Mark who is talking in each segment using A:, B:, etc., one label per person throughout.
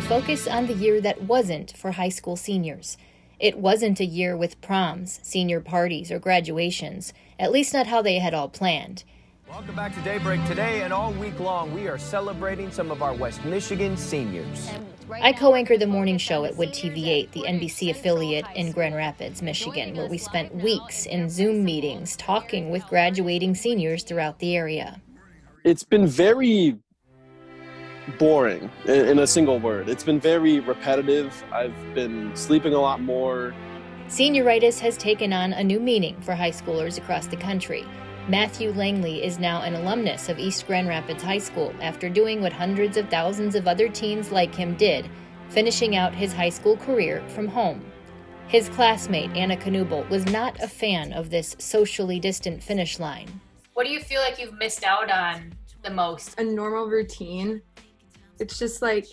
A: focus on the year that wasn't for high school seniors. It wasn't a year with proms, senior parties, or graduations, at least not how they had all planned.
B: Welcome back to Daybreak. Today and all week long, we are celebrating some of our West Michigan seniors.
A: I co anchor the morning show at Wood TV 8, the NBC affiliate in Grand Rapids, Michigan, where we spent weeks in Zoom meetings talking with graduating seniors throughout the area.
C: It's been very boring in a single word. It's been very repetitive. I've been sleeping a lot more.
A: Senioritis has taken on a new meaning for high schoolers across the country. Matthew Langley is now an alumnus of East Grand Rapids High School after doing what hundreds of thousands of other teens like him did, finishing out his high school career from home. His classmate, Anna Knubel, was not a fan of this socially distant finish line.
D: What do you feel like you've missed out on the most?
E: A normal routine it's just like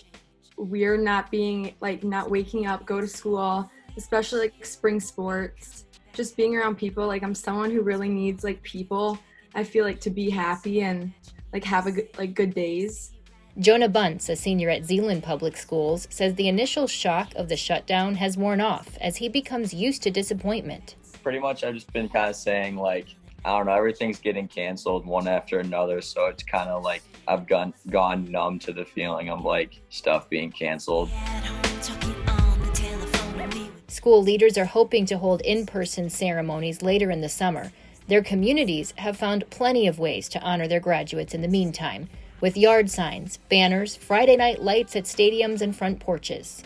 E: we're not being like not waking up, go to school, especially like spring sports, just being around people. Like I'm someone who really needs like people. I feel like to be happy and like have a good, like good days.
A: Jonah Bunce, a senior at Zeeland Public Schools, says the initial shock of the shutdown has worn off as he becomes used to disappointment.
F: Pretty much, I've just been kind of saying, like, I don't know, everything's getting canceled one after another. So it's kind of like I've gone gone numb to the feeling of like stuff being canceled.
A: School leaders are hoping to hold in person ceremonies later in the summer. Their communities have found plenty of ways to honor their graduates in the meantime, with yard signs, banners, Friday night lights at stadiums and front porches.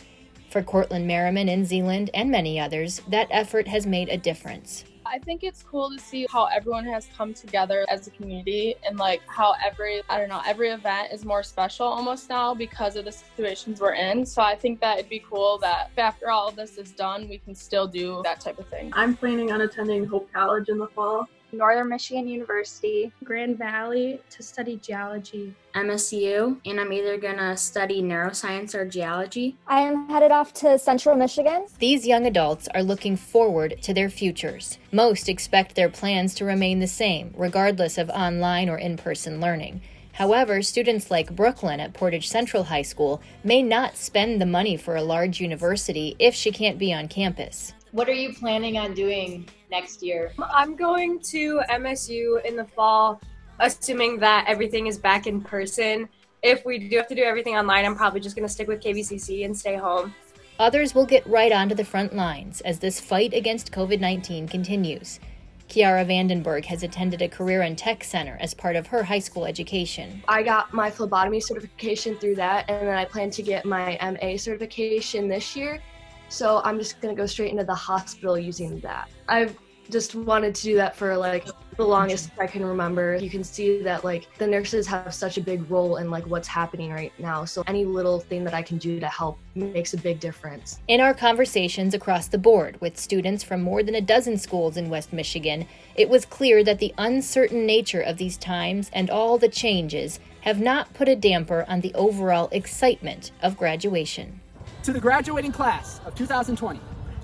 A: For Cortland Merriman in Zeeland and many others, that effort has made a difference.
G: I think it's cool to see how everyone has come together as a community and like how every, I don't know, every event is more special almost now because of the situations we're in. So I think that it'd be cool that after all of this is done, we can still do that type of thing.
H: I'm planning on attending Hope College in the fall.
I: Northern Michigan University,
J: Grand Valley to study geology,
K: MSU, and I'm either going to study neuroscience or geology.
L: I am headed off to Central Michigan.
A: These young adults are looking forward to their futures. Most expect their plans to remain the same, regardless of online or in person learning. However, students like Brooklyn at Portage Central High School may not spend the money for a large university if she can't be on campus.
D: What are you planning on doing next year?
M: I'm going to MSU in the fall, assuming that everything is back in person. If we do have to do everything online, I'm probably just going to stick with KVCC and stay home.
A: Others will get right onto the front lines as this fight against COVID 19 continues. Kiara Vandenberg has attended a career and tech center as part of her high school education.
N: I got my phlebotomy certification through that, and then I plan to get my MA certification this year. So I'm just gonna go straight into the hospital using that. I've just wanted to do that for like the longest I can remember. You can see that like the nurses have such a big role in like what's happening right now. So any little thing that I can do to help makes a big difference.
A: In our conversations across the board with students from more than a dozen schools in West Michigan, it was clear that the uncertain nature of these times and all the changes have not put a damper on the overall excitement of graduation.
O: To the graduating class of 2020,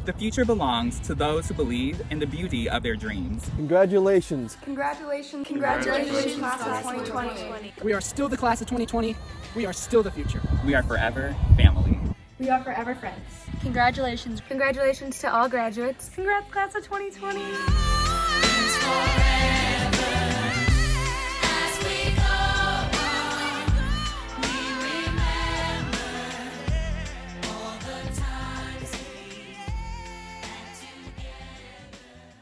O: the future belongs to those who believe in the beauty of their dreams.
P: Congratulations.
Q: Congratulations. Congratulations, class of 2020.
O: We are still the class of 2020. We are still the future. We are forever family.
J: We are forever friends.
R: Congratulations.
Q: Congratulations to all graduates.
J: Congrats, class of 2020.